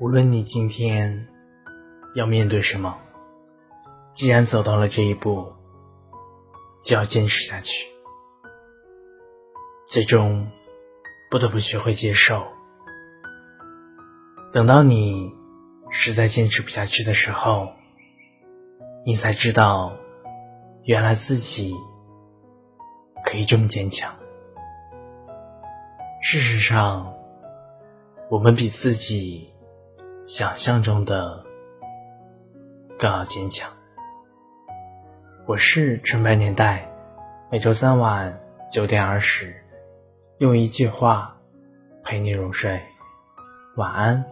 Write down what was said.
无论你今天要面对什么，既然走到了这一步，就要坚持下去。最终，不得不学会接受。等到你实在坚持不下去的时候，你才知道，原来自己可以这么坚强。事实上，我们比自己想象中的更要坚强。我是纯白年代，每周三晚九点二十，用一句话陪你入睡，晚安。